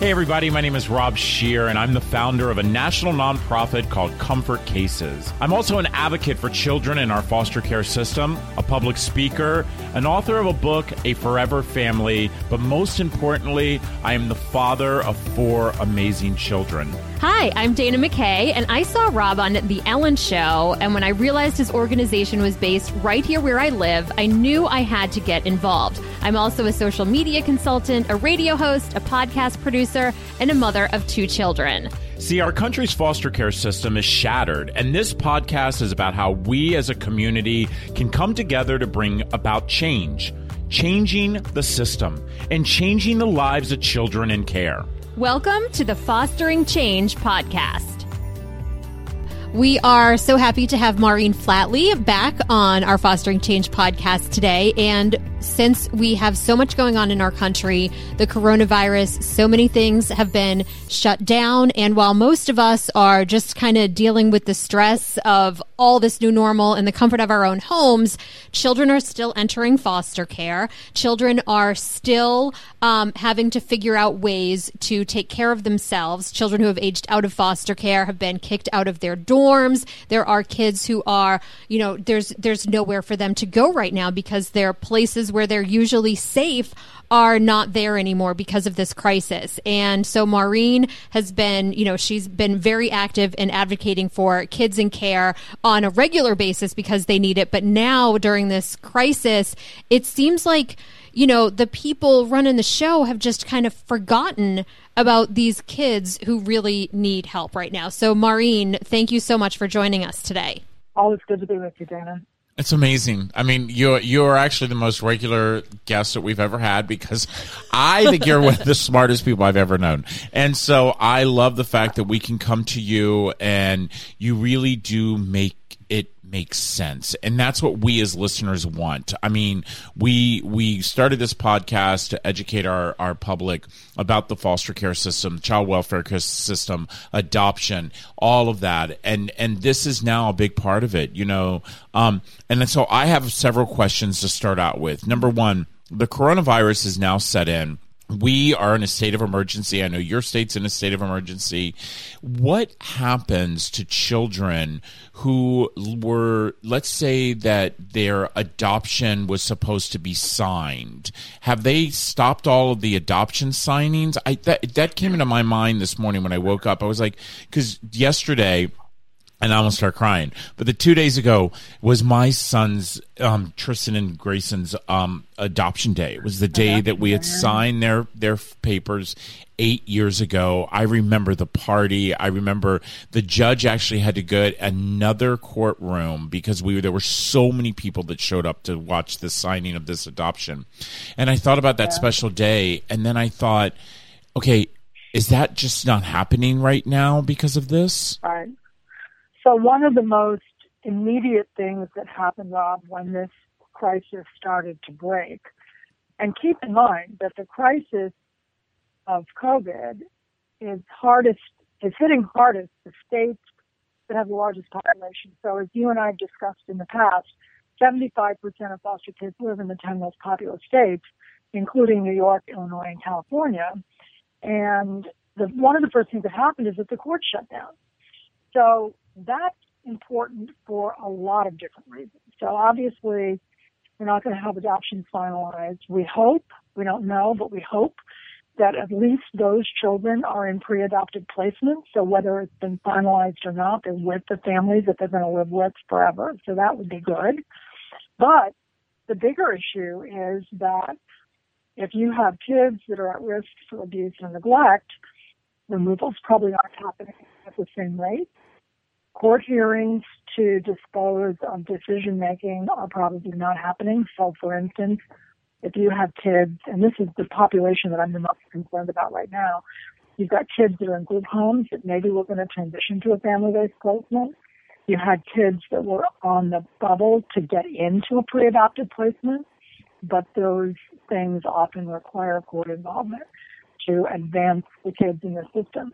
Hey, everybody, my name is Rob Scheer, and I'm the founder of a national nonprofit called Comfort Cases. I'm also an advocate for children in our foster care system, a public speaker, an author of a book, A Forever Family, but most importantly, I am the father of four amazing children. Hi, I'm Dana McKay, and I saw Rob on The Ellen Show. And when I realized his organization was based right here where I live, I knew I had to get involved. I'm also a social media consultant, a radio host, a podcast producer, and a mother of two children. See, our country's foster care system is shattered, and this podcast is about how we as a community can come together to bring about change, changing the system, and changing the lives of children in care. Welcome to the Fostering Change podcast. We are so happy to have Maureen Flatley back on our Fostering Change podcast today. And since we have so much going on in our country, the coronavirus, so many things have been shut down. And while most of us are just kind of dealing with the stress of all this new normal in the comfort of our own homes, children are still entering foster care. Children are still um, having to figure out ways to take care of themselves. Children who have aged out of foster care have been kicked out of their dorms. There are kids who are, you know, there's there's nowhere for them to go right now because their places where they're usually safe are not there anymore because of this crisis. And so Maureen has been, you know, she's been very active in advocating for kids in care on a regular basis because they need it. But now during this crisis, it seems like, you know, the people running the show have just kind of forgotten about these kids who really need help right now. So Maureen, thank you so much for joining us today. Always good to be with you, Dana. It's amazing. I mean, you're you're actually the most regular guest that we've ever had because I think you're one of the smartest people I've ever known, and so I love the fact that we can come to you and you really do make it makes sense. And that's what we as listeners want. I mean we we started this podcast to educate our our public about the foster care system child welfare system adoption all of that. And and this is now a big part of it you know? Um and so i have several questions to start out with. Number one the coronavirus is now set in we are in a state of emergency. I know your state's in a state of emergency. What happens to children who were, let's say that their adoption was supposed to be signed? Have they stopped all of the adoption signings? I that that came into my mind this morning when I woke up. I was like, because yesterday and I almost start crying. But the two days ago was my son's um, Tristan and Grayson's um, adoption day. It was the day that we had signed their their papers eight years ago. I remember the party. I remember the judge actually had to go to another courtroom because we there were so many people that showed up to watch the signing of this adoption. And I thought about that yeah. special day, and then I thought, okay, is that just not happening right now because of this? Right. So one of the most immediate things that happened, Rob, when this crisis started to break, and keep in mind that the crisis of COVID is hardest, is hitting hardest the states that have the largest population. So as you and I have discussed in the past, 75% of foster kids live in the 10 most populous states, including New York, Illinois, and California. And the, one of the first things that happened is that the courts shut down. So that's important for a lot of different reasons. So obviously, we're not going to have adoption finalized. We hope, we don't know, but we hope that at least those children are in pre-adopted placement. So whether it's been finalized or not, they're with the families that they're going to live with forever. So that would be good. But the bigger issue is that if you have kids that are at risk for abuse and neglect, removals probably aren't happening at the same rate court hearings to dispose of decision making are probably not happening. So, for instance, if you have kids, and this is the population that I'm the most concerned about right now, you've got kids that are in group homes that maybe we're going to transition to a family-based placement. You had kids that were on the bubble to get into a pre-adopted placement, but those things often require court involvement to advance the kids in the system.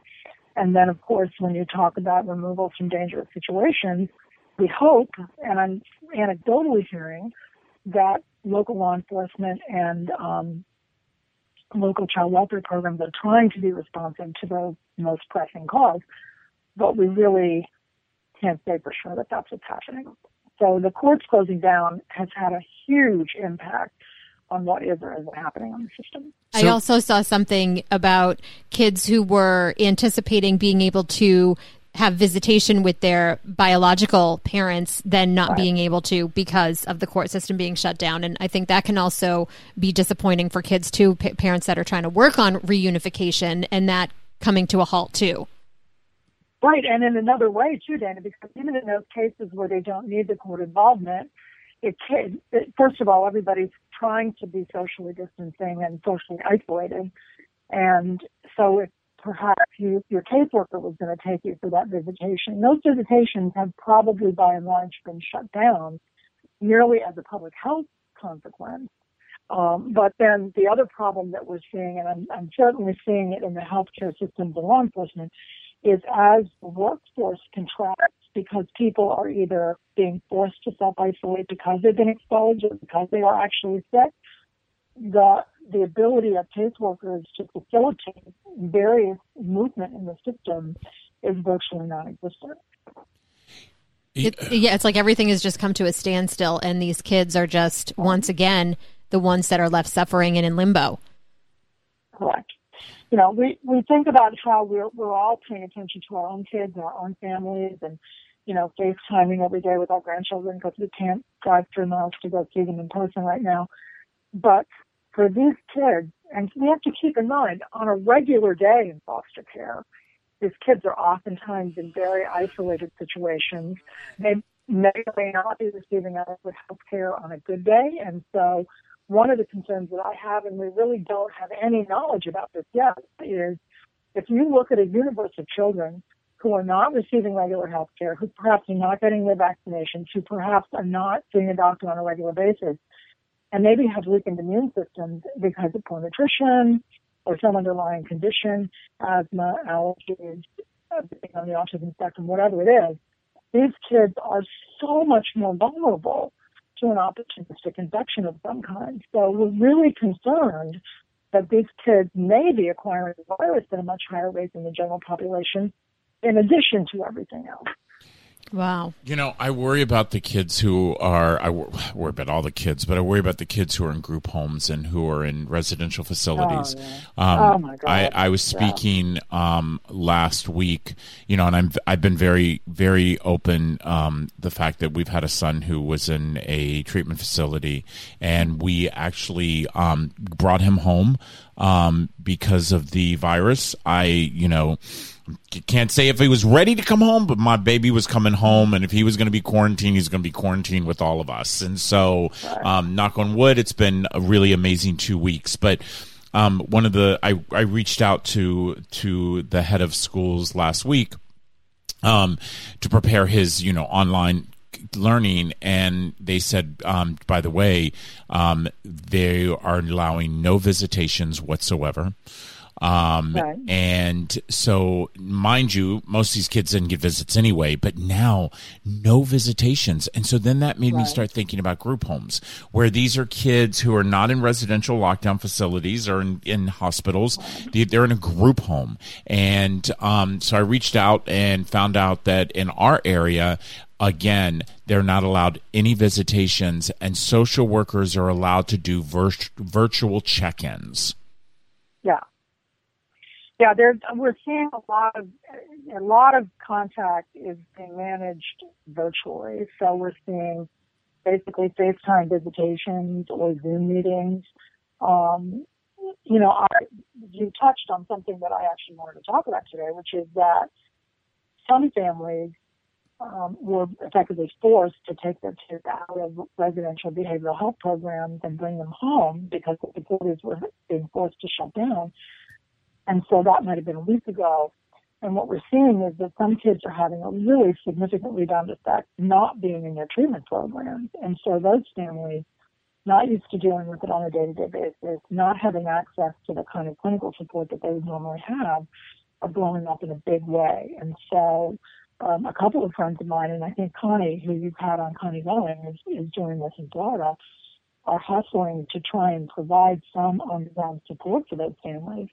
And then, of course, when you talk about removals from dangerous situations, we hope, and I'm anecdotally hearing, that local law enforcement and um, local child welfare programs are trying to be responsive to the most pressing calls, but we really can't say for sure that that's what's happening. So the courts closing down has had a huge impact on what is or isn't happening on the system. I also saw something about kids who were anticipating being able to have visitation with their biological parents then not right. being able to because of the court system being shut down and i think that can also be disappointing for kids too p- parents that are trying to work on reunification and that coming to a halt too right and in another way too dana because even in those cases where they don't need the court involvement it can it, first of all everybody's trying to be socially distancing and socially isolated and so if perhaps you, your caseworker was going to take you for that visitation. Those visitations have probably by and large been shut down merely as a public health consequence. Um, but then the other problem that we're seeing, and I'm, I'm certainly seeing it in the healthcare systems and law enforcement, is as the workforce contracts because people are either being forced to self-isolate because they've been exposed or because they are actually sick, the the ability of caseworkers to facilitate various movement in the system is virtually non-existent. It, yeah, it's like everything has just come to a standstill, and these kids are just once again the ones that are left suffering and in limbo. Correct. You know, we we think about how we're we're all paying attention to our own kids and our own families, and you know, FaceTiming every day with our grandchildren because we can't drive three miles to go see them in person right now. But for these kids, and we have to keep in mind on a regular day in foster care, these kids are oftentimes in very isolated situations. They may or may not be receiving adequate health care on a good day. And so one of the concerns that I have, and we really don't have any knowledge about this yet, is if you look at a universe of children who are not receiving regular health care, who perhaps are not getting their vaccinations, who perhaps are not seeing a doctor on a regular basis, and maybe have weakened immune systems because of poor nutrition or some underlying condition, asthma, allergies, uh, being on the autism spectrum, whatever it is, these kids are so much more vulnerable to an opportunistic infection of some kind. So we're really concerned that these kids may be acquiring the virus at a much higher rate than the general population, in addition to everything else. Wow. You know, I worry about the kids who are, I worry about all the kids, but I worry about the kids who are in group homes and who are in residential facilities. Oh, yeah. um, oh my God. I, I was speaking yeah. um, last week, you know, and I'm, I've been very, very open. Um, the fact that we've had a son who was in a treatment facility and we actually um, brought him home um, because of the virus. I, you know, can't say if he was ready to come home, but my baby was coming home, and if he was going to be quarantined, he's going to be quarantined with all of us. And so, um, knock on wood, it's been a really amazing two weeks. But um, one of the I, I reached out to to the head of schools last week um, to prepare his you know online learning and they said um, by the way um, they are allowing no visitations whatsoever um, right. And so, mind you, most of these kids didn't get visits anyway, but now no visitations. And so then that made right. me start thinking about group homes, where these are kids who are not in residential lockdown facilities or in, in hospitals. They're in a group home. And um, so I reached out and found out that in our area, again, they're not allowed any visitations, and social workers are allowed to do vir- virtual check ins. Yeah. Yeah, there's we're seeing a lot of a lot of contact is being managed virtually. So we're seeing basically FaceTime visitations or Zoom meetings. Um, you know, I, you touched on something that I actually wanted to talk about today, which is that some families um, were effectively forced to take their kids out of residential behavioral health programs and bring them home because the facilities were being forced to shut down. And so that might have been a week ago. And what we're seeing is that some kids are having a really significant rebound effect not being in their treatment programs. And so those families, not used to dealing with it on a day to day basis, not having access to the kind of clinical support that they would normally have, are blowing up in a big way. And so um, a couple of friends of mine, and I think Connie, who you've had on Connie Going, is, is doing this in Florida, are hustling to try and provide some on-the-ground support for those families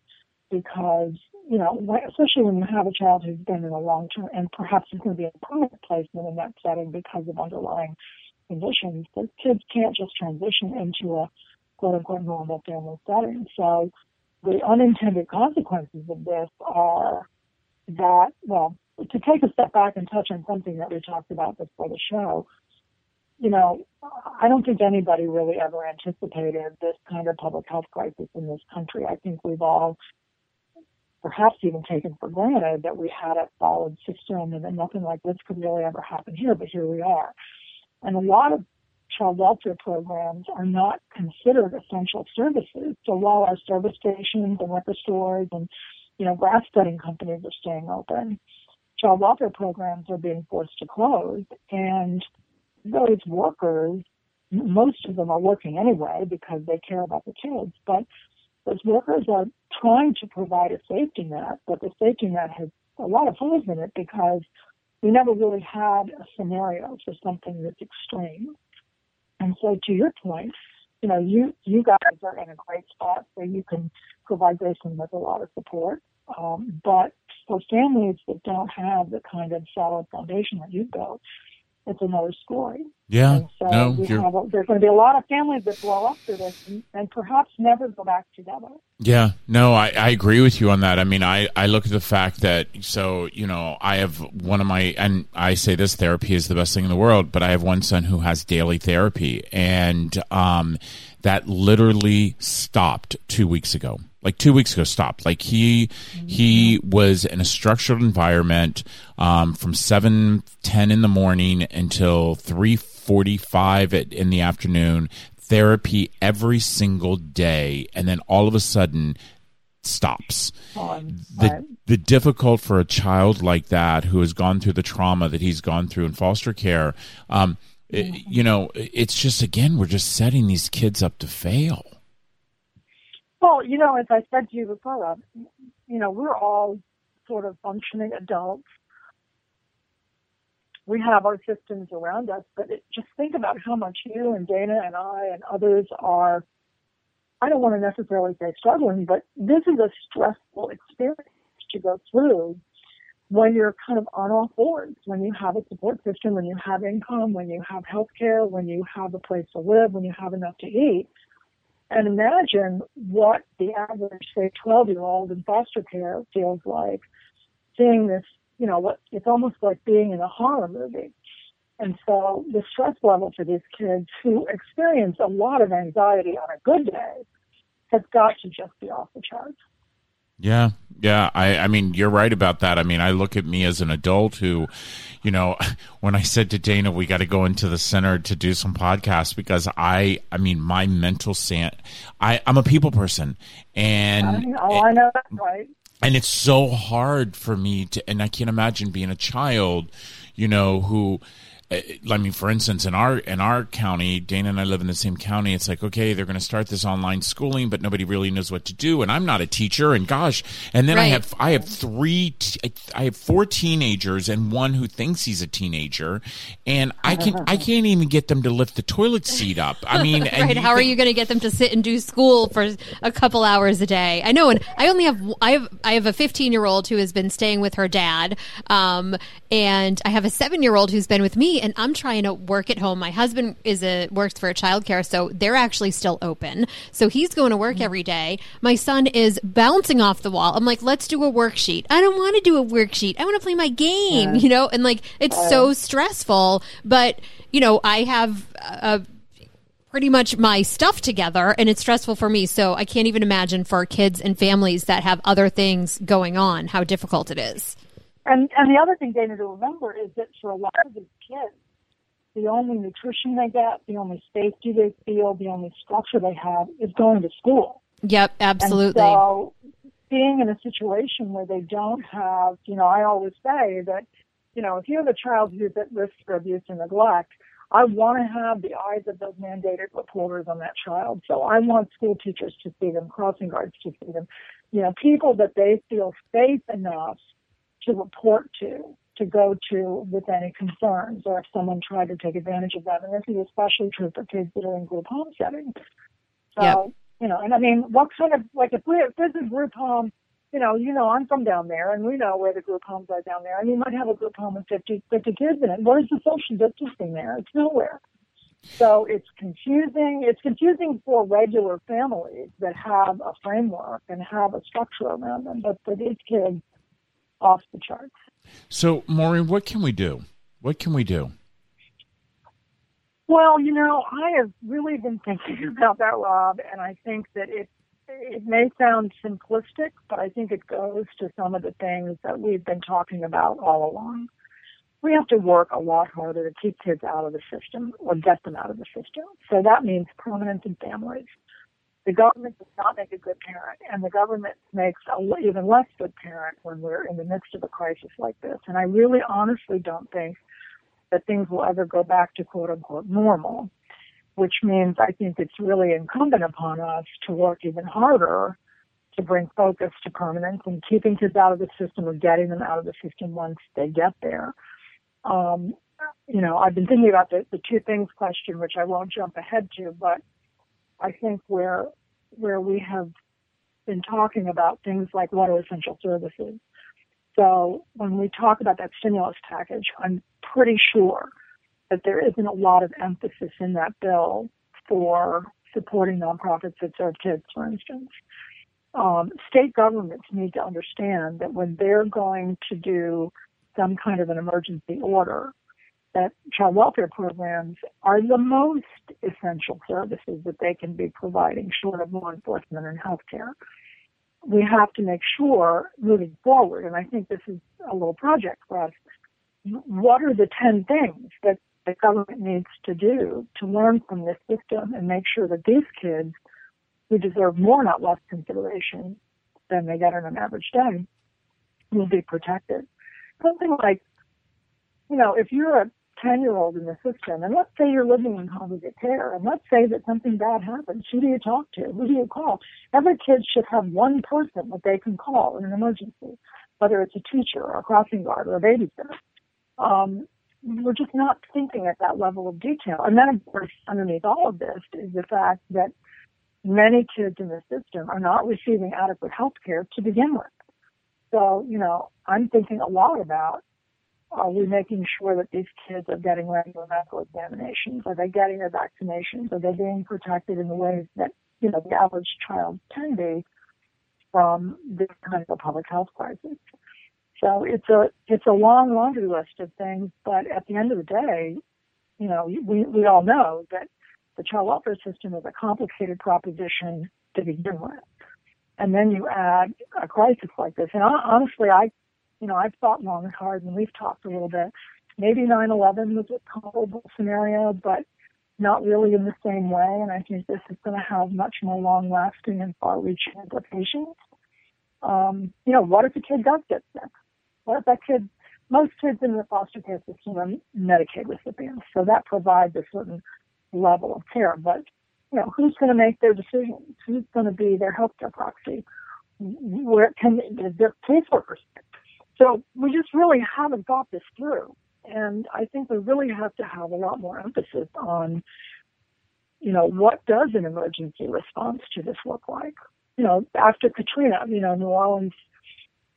because, you know, especially when you have a child who's been in a long-term and perhaps is going to be a permanent placement in that setting because of underlying conditions, the kids can't just transition into a quote-unquote normal family setting. So the unintended consequences of this are that, well, to take a step back and touch on something that we talked about before the show, you know, I don't think anybody really ever anticipated this kind of public health crisis in this country. I think we've all perhaps even taken for granted that we had a solid system and that nothing like this could really ever happen here, but here we are. And a lot of child welfare programs are not considered essential services. So while our service stations and liquor stores and, you know, grass cutting companies are staying open, child welfare programs are being forced to close. And those workers, most of them are working anyway because they care about the kids, but those workers are trying to provide a safety net, but the safety net has a lot of holes in it because we never really had a scenario for something that's extreme. And so to your point, you know, you, you guys are in a great spot where you can provide Grayson with a lot of support. Um, but for families that don't have the kind of solid foundation that you've built, it's another story. Yeah. And so no, we have a, there's going to be a lot of families that blow up through this and, and perhaps never go back together. Yeah, no, I, I agree with you on that. I mean, I, I look at the fact that, so, you know, I have one of my, and I say this therapy is the best thing in the world, but I have one son who has daily therapy. And um, that literally stopped two weeks ago like two weeks ago stopped. Like he he was in a structured environment um, from 7 10 in the morning until 3 45 in the afternoon therapy every single day and then all of a sudden stops. The the difficult for a child like that who has gone through the trauma that he's gone through in foster care um, it, you know it's just again we're just setting these kids up to fail well, you know, as I said to you before, you know, we're all sort of functioning adults. We have our systems around us, but it, just think about how much you and Dana and I and others are. I don't want to necessarily say struggling, but this is a stressful experience to go through when you're kind of on all fours, when you have a support system, when you have income, when you have health care, when you have a place to live, when you have enough to eat and imagine what the average, say, 12 year old in foster care feels like seeing this, you know, what it's almost like being in a horror movie. And so the stress level for these kids who experience a lot of anxiety on a good day has got to just be off the charts. Yeah, yeah. I, I mean, you're right about that. I mean, I look at me as an adult who, you know, when I said to Dana, we got to go into the center to do some podcasts because I, I mean, my mental sand, I, I'm a people person, and oh, I know that's right. And it's so hard for me to, and I can't imagine being a child, you know, who I mean, for instance, in our in our county, Dana and I live in the same county. It's like, okay, they're going to start this online schooling, but nobody really knows what to do. And I'm not a teacher, and gosh, and then right. I have I have three, I have four teenagers, and one who thinks he's a teenager, and I can I can't even get them to lift the toilet seat up. I mean, right? How think, are you going to get them to sit and do school for a couple hours a day? I know, and I only have I have I have a 15 year old who has been staying with her dad, um, and I have a seven year old who's been with me and I'm trying to work at home. My husband is a works for a childcare, so they're actually still open. So he's going to work mm-hmm. every day. My son is bouncing off the wall. I'm like, let's do a worksheet. I don't want to do a worksheet. I want to play my game, yeah. you know? And like, it's so stressful, but you know, I have a pretty much my stuff together and it's stressful for me. So I can't even imagine for kids and families that have other things going on how difficult it is. And and the other thing, Dana, to remember is that for a lot of these kids, the only nutrition they get, the only safety they feel, the only structure they have is going to school. Yep, absolutely. And so being in a situation where they don't have, you know, I always say that, you know, if you have a child who's at risk for abuse and neglect, I want to have the eyes of those mandated reporters on that child. So I want school teachers to see them, crossing guards to see them, you know, people that they feel safe enough to report to to go to with any concerns or if someone tried to take advantage of them. And this is especially true for kids that are in group home settings. So, Yep. you know, and I mean, what kind of, like if we, if this is group home, you know, you know, I'm from down there and we know where the group homes are down there. And you might have a group home with 50, 50 kids in it. Where's the social distancing there? It's nowhere. So it's confusing. It's confusing for regular families that have a framework and have a structure around them. But for these kids, off the charts. So, Maureen, what can we do? What can we do? Well, you know, I have really been thinking about that, Rob, and I think that it it may sound simplistic, but I think it goes to some of the things that we've been talking about all along. We have to work a lot harder to keep kids out of the system or get them out of the system. So that means permanence in families. The government does not make a good parent, and the government makes a even less good parent when we're in the midst of a crisis like this. And I really honestly don't think that things will ever go back to quote unquote normal, which means I think it's really incumbent upon us to work even harder to bring focus to permanence and keeping kids out of the system or getting them out of the system once they get there. Um, you know, I've been thinking about the, the two things question, which I won't jump ahead to, but I think where where we have been talking about things like what are essential services. So when we talk about that stimulus package, I'm pretty sure that there isn't a lot of emphasis in that bill for supporting nonprofits that serve kids, for instance. Um, state governments need to understand that when they're going to do some kind of an emergency order, that child welfare programs are the most essential services that they can be providing short of law enforcement and healthcare. We have to make sure moving forward, and I think this is a little project for us, what are the 10 things that the government needs to do to learn from this system and make sure that these kids who deserve more, not less consideration than they get on an average day will be protected. Something like, you know, if you're a 10 year old in the system, and let's say you're living in congregate care, and let's say that something bad happens, who do you talk to? Who do you call? Every kid should have one person that they can call in an emergency, whether it's a teacher or a crossing guard or a babysitter. Um, we're just not thinking at that level of detail. And then, of course, underneath all of this is the fact that many kids in the system are not receiving adequate health care to begin with. So, you know, I'm thinking a lot about are we making sure that these kids are getting regular medical examinations? Are they getting their vaccinations? Are they being protected in the ways that, you know, the average child can be from this kind of a public health crisis? So it's a it's a long laundry list of things, but at the end of the day, you know, we we all know that the child welfare system is a complicated proposition to begin with, and then you add a crisis like this. And honestly, I, you know, I've thought long and hard, and we've talked a little bit. Maybe 9/11 was a comparable scenario, but not really in the same way. And I think this is going to have much more long-lasting and far-reaching implications. Um, you know, what if a kid does get sick? What if that kid, most kids in the foster care system are Medicaid recipients, so that provides a certain level of care. But, you know, who's going to make their decisions? Who's going to be their healthcare proxy? Where can their caseworkers? So we just really haven't thought this through. And I think we really have to have a lot more emphasis on, you know, what does an emergency response to this look like? You know, after Katrina, you know, New Orleans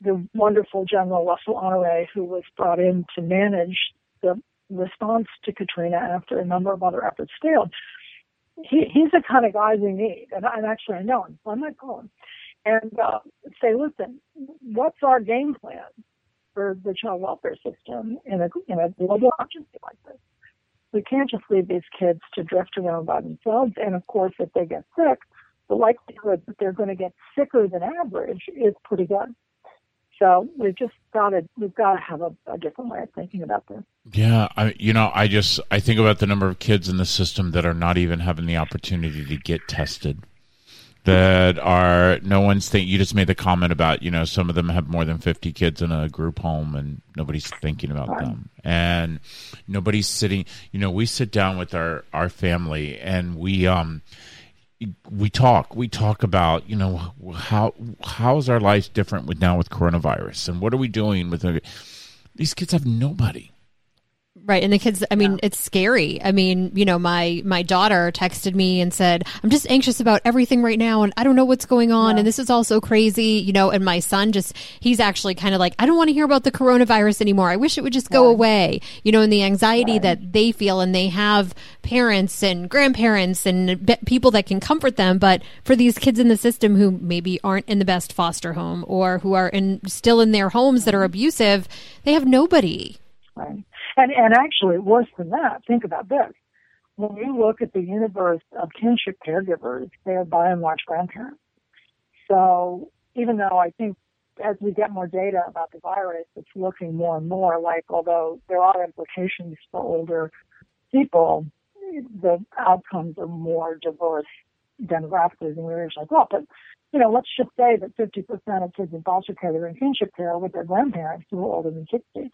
the wonderful General Russell Honore, who was brought in to manage the response to Katrina after a number of other efforts failed. He, he's the kind of guy we need, and, I, and actually I know him, so I might call him and uh, say, listen, what's our game plan for the child welfare system in a in a global emergency like this? We can't just leave these kids to drift around by themselves, and of course, if they get sick, the likelihood that they're going to get sicker than average is pretty good. So we've just got to we've got to have a, a, different way of thinking about this. Yeah, I you know I just I think about the number of kids in the system that are not even having the opportunity to get tested. That are no one's think you just made the comment about you know some of them have more than fifty kids in a group home and nobody's thinking about right. them and nobody's sitting you know we sit down with our our family and we um we talk we talk about you know how how is our life different with now with coronavirus and what are we doing with These kids have nobody. Right. And the kids, I mean, yeah. it's scary. I mean, you know, my, my daughter texted me and said, I'm just anxious about everything right now. And I don't know what's going on. Yeah. And this is all so crazy, you know, and my son just, he's actually kind of like, I don't want to hear about the coronavirus anymore. I wish it would just go right. away, you know, and the anxiety that they feel and they have parents and grandparents and people that can comfort them. But for these kids in the system who maybe aren't in the best foster home or who are in, still in their homes that are mm-hmm. abusive, they have nobody. Right. And, and actually, worse than that, think about this. When you look at the universe of kinship caregivers, they are by and large grandparents. So even though I think as we get more data about the virus, it's looking more and more like, although there are implications for older people, the outcomes are more diverse demographically than we originally thought. But, you know, let's just say that 50% of kids in foster care are in kinship care with their grandparents who are older than 60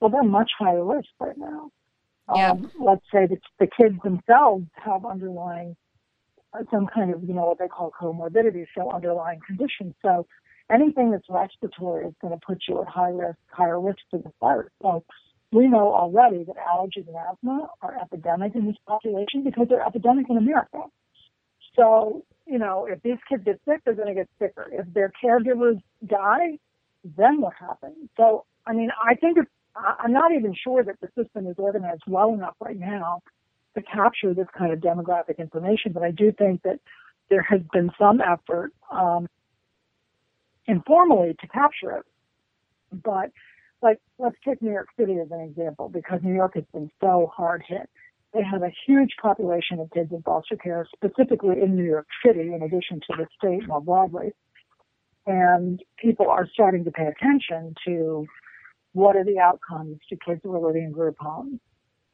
well, they're much higher risk right now. Yeah. Um, let's say that the kids themselves have underlying uh, some kind of, you know, what they call comorbidity, so underlying conditions. So anything that's respiratory is going to put you at high risk, higher risk for the virus. So we know already that allergies and asthma are epidemic in this population because they're epidemic in America. So, you know, if these kids get sick, they're going to get sicker. If their caregivers die, then what happens? So, I mean, I think it's I'm not even sure that the system is organized well enough right now to capture this kind of demographic information, but I do think that there has been some effort um, informally to capture it. But like, let's take New York City as an example, because New York has been so hard hit. They have a huge population of kids in foster care, specifically in New York City, in addition to the state more broadly. And people are starting to pay attention to what are the outcomes to kids who are living in group homes?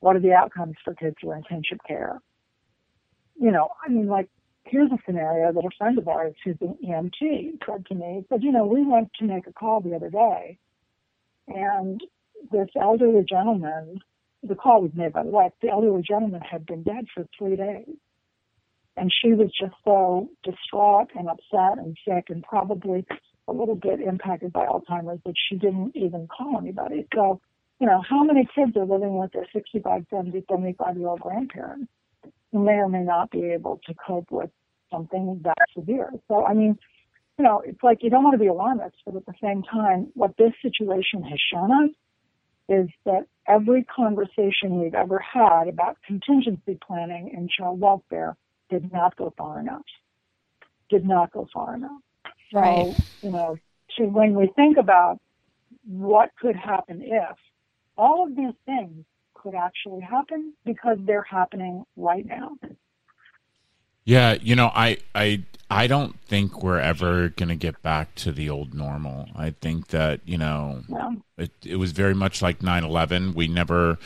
What are the outcomes for kids who are in kinship care? You know, I mean, like, here's a scenario that a friend of ours who's an EMT said to me, said, you know, we went to make a call the other day and this elderly gentleman, the call was made by the wife, the elderly gentleman had been dead for three days. And she was just so distraught and upset and sick and probably a little bit impacted by Alzheimer's, but she didn't even call anybody. So, you know, how many kids are living with their 65, 70, 75 year old grandparents who may or may not be able to cope with something that severe? So, I mean, you know, it's like you don't want to be alarmist, but at the same time, what this situation has shown us is that every conversation we've ever had about contingency planning in child welfare did not go far enough. Did not go far enough. Right. So, you know, to when we think about what could happen if, all of these things could actually happen because they're happening right now. Yeah, you know, I I I don't think we're ever going to get back to the old normal. I think that, you know, yeah. it it was very much like 9/11. We never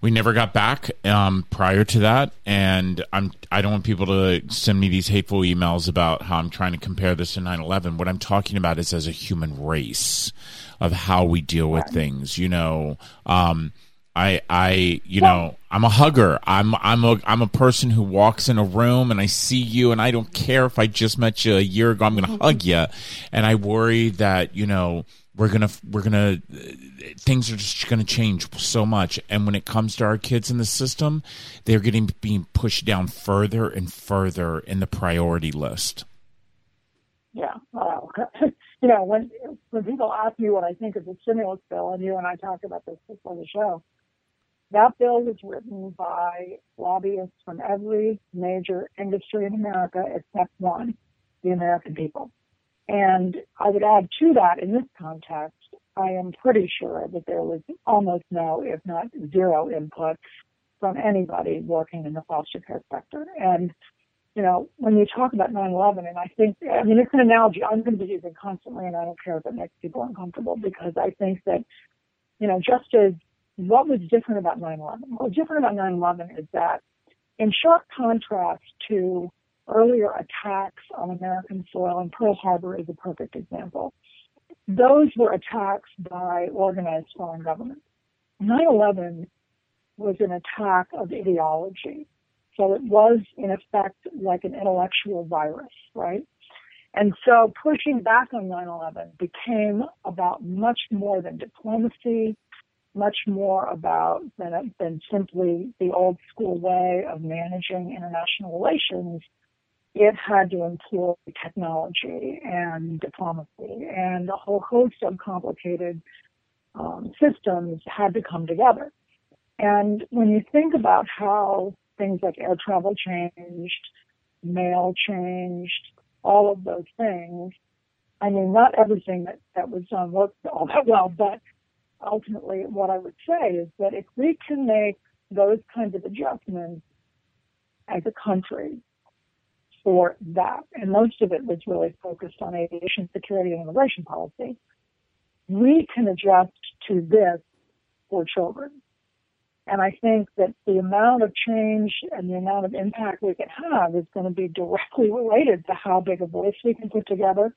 we never got back um, prior to that, and I'm I don't want people to send me these hateful emails about how I'm trying to compare this to 9/11. What I'm talking about is as a human race of how we deal with things. You know, um, I I you know I'm a hugger. I'm I'm a I'm a person who walks in a room and I see you and I don't care if I just met you a year ago. I'm going to mm-hmm. hug you, and I worry that you know we're gonna we're gonna things are just gonna change so much and when it comes to our kids in the system they're getting being pushed down further and further in the priority list yeah well you know when when people ask me what i think of the stimulus bill and you and i talked about this before the show that bill was written by lobbyists from every major industry in america except one the american people and I would add to that in this context, I am pretty sure that there was almost no, if not zero input from anybody working in the foster care sector. And, you know, when you talk about 9-11, and I think, I mean, it's an analogy I'm going to be using constantly, and I don't care if it makes people uncomfortable because I think that, you know, just as what was different about 9-11? What was different about 9-11 is that in sharp contrast to earlier attacks on American soil, and Pearl Harbor is a perfect example. Those were attacks by organized foreign governments. 9-11 was an attack of ideology. So it was, in effect, like an intellectual virus, right? And so pushing back on 9-11 became about much more than diplomacy much more about than, than simply the old school way of managing international relations. It had to employ technology and diplomacy and a whole host of complicated um, systems had to come together. And when you think about how things like air travel changed, mail changed, all of those things, I mean, not everything that, that was done worked all that well, but ultimately what I would say is that if we can make those kinds of adjustments as a country for that, and most of it was really focused on aviation security and immigration policy, we can adjust to this for children. And I think that the amount of change and the amount of impact we can have is going to be directly related to how big a voice we can put together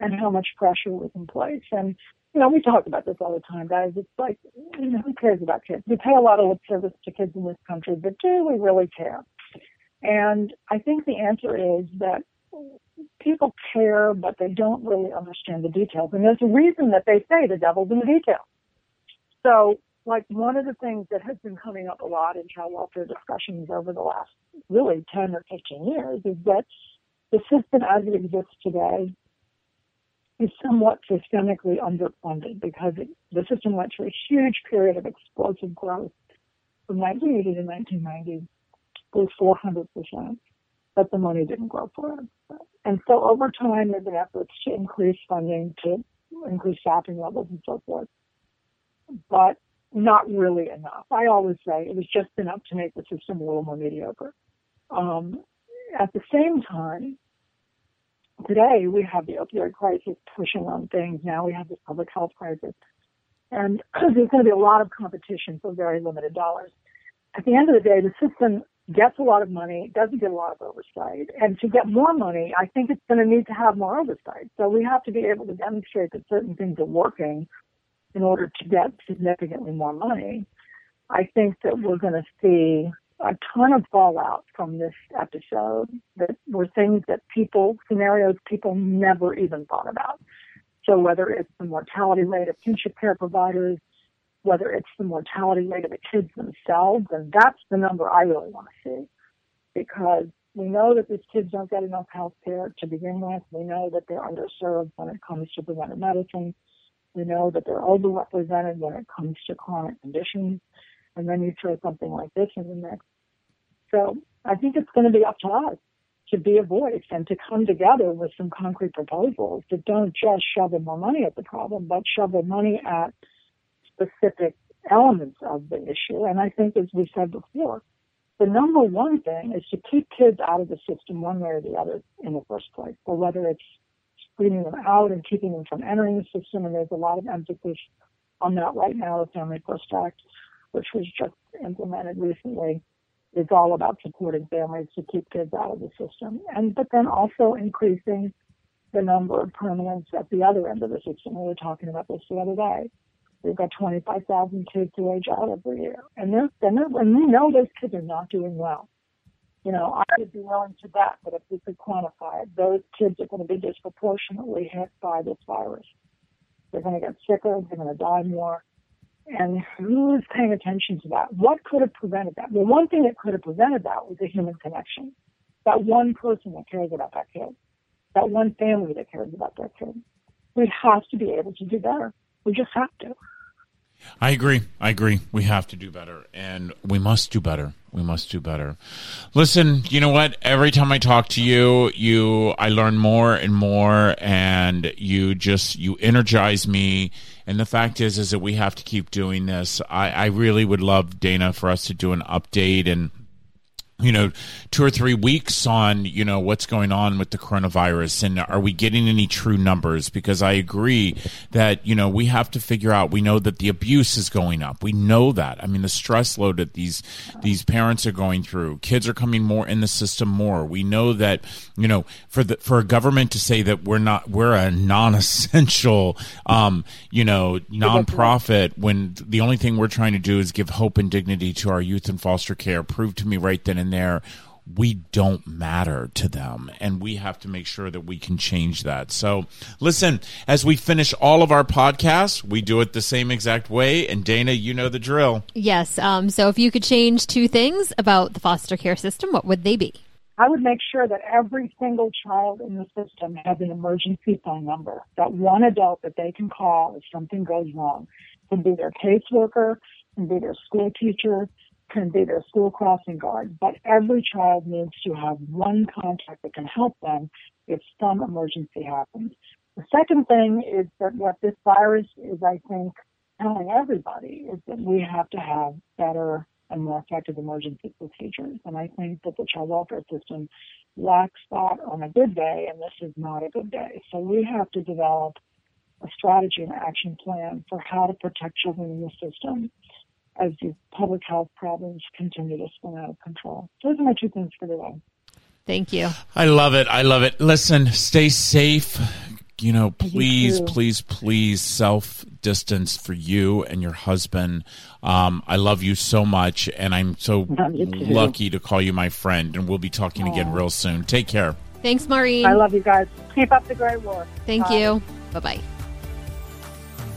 and how much pressure was in place. And, you know, we talk about this all the time, guys. It's like, you know, who cares about kids? We pay a lot of lip service to kids in this country, but do we really care? And I think the answer is that people care, but they don't really understand the details. And there's a reason that they say the devil's in the details. So, like one of the things that has been coming up a lot in child welfare discussions over the last really 10 or 15 years is that the system as it exists today is somewhat systemically underfunded because it, the system went through a huge period of explosive growth from 1980 to 1990, grew 400 percent, but the money didn't grow for it. And so over time, there have been efforts to increase funding, to increase staffing levels, and so forth, but not really enough. I always say it was just enough to make the system a little more mediocre. Um, at the same time, today we have the opioid crisis pushing on things. Now we have this public health crisis. And there's going to be a lot of competition for very limited dollars. At the end of the day, the system gets a lot of money, doesn't get a lot of oversight. And to get more money, I think it's going to need to have more oversight. So we have to be able to demonstrate that certain things are working in order to get significantly more money. I think that we're going to see a ton of fallout from this episode that were things that people, scenarios people never even thought about. So whether it's the mortality rate of kinship care providers, whether it's the mortality rate of the kids themselves, and that's the number I really want to see because we know that these kids don't get enough health care to begin with. We know that they're underserved when it comes to preventive medicine. We know that they're overrepresented when it comes to chronic conditions. And then you throw something like this in the mix. So I think it's going to be up to us to be a voice and to come together with some concrete proposals that don't just shovel more money at the problem, but shovel money at specific elements of the issue. And I think, as we said before, the number one thing is to keep kids out of the system one way or the other in the first place. So whether it's screening them out and keeping them from entering the system, and there's a lot of emphasis on that right now, the Family First Act, which was just implemented recently, is all about supporting families to keep kids out of the system. And but then also increasing the number of permanents at the other end of the system. We were talking about this the other day. We've got 25,000 kids who age out every year. And they're, and, they're, and we know those kids are not doing well. You know, I would be willing to bet that if we could quantify it, those kids are going to be disproportionately hit by this virus. They're going to get sicker, they're going to die more. And who's paying attention to that? What could have prevented that? Well, one thing that could have prevented that was a human connection. That one person that cares about that kid. That one family that cares about that kid. We have to be able to do better. We just have to. I agree. I agree. We have to do better and we must do better. We must do better. Listen, you know what? Every time I talk to you, you I learn more and more and you just you energize me. And the fact is is that we have to keep doing this. I, I really would love Dana for us to do an update and you know, two or three weeks on, you know, what's going on with the coronavirus and are we getting any true numbers? Because I agree that, you know, we have to figure out, we know that the abuse is going up. We know that. I mean, the stress load that these, these parents are going through, kids are coming more in the system more. We know that, you know, for the, for a government to say that we're not, we're a non-essential, um, you know, nonprofit when the only thing we're trying to do is give hope and dignity to our youth in foster care, prove to me right then and there we don't matter to them. And we have to make sure that we can change that. So listen, as we finish all of our podcasts, we do it the same exact way. And Dana, you know the drill. Yes. Um, so if you could change two things about the foster care system, what would they be? I would make sure that every single child in the system has an emergency phone number, that one adult that they can call if something goes wrong. It can be their caseworker, can be their school teacher, can be their school crossing guard, but every child needs to have one contact that can help them if some emergency happens. The second thing is that what this virus is, I think, telling everybody is that we have to have better and more effective emergency procedures. And I think that the child welfare system lacks that on a good day, and this is not a good day. So we have to develop a strategy and action plan for how to protect children in the system as these public health problems continue to spin out of control. Those are my two things for today. Thank you. I love it. I love it. Listen, stay safe. You know, please, you please, please self distance for you and your husband. Um, I love you so much, and I'm so lucky to call you my friend. And we'll be talking Aww. again real soon. Take care. Thanks, Maureen. I love you guys. Keep up the great work. Thank Bye. you. Bye bye.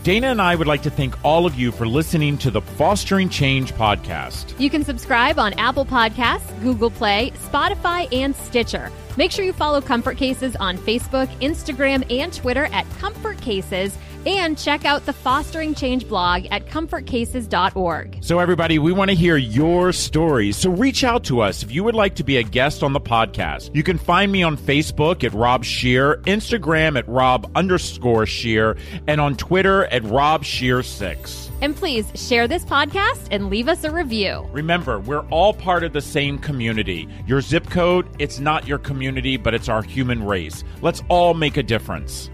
Dana and I would like to thank all of you for listening to the Fostering Change podcast. You can subscribe on Apple Podcasts, Google Play, Spotify, and Stitcher. Make sure you follow Comfort Cases on Facebook, Instagram, and Twitter at Comfort Cases and check out the Fostering Change blog at comfortcases.org. So, everybody, we want to hear your stories. So, reach out to us if you would like to be a guest on the podcast. You can find me on Facebook at Rob Scheer, Instagram at Rob underscore Scheer, and on Twitter at Rob Scheer6. And please share this podcast and leave us a review. Remember, we're all part of the same community. Your zip code, it's not your community, but it's our human race. Let's all make a difference.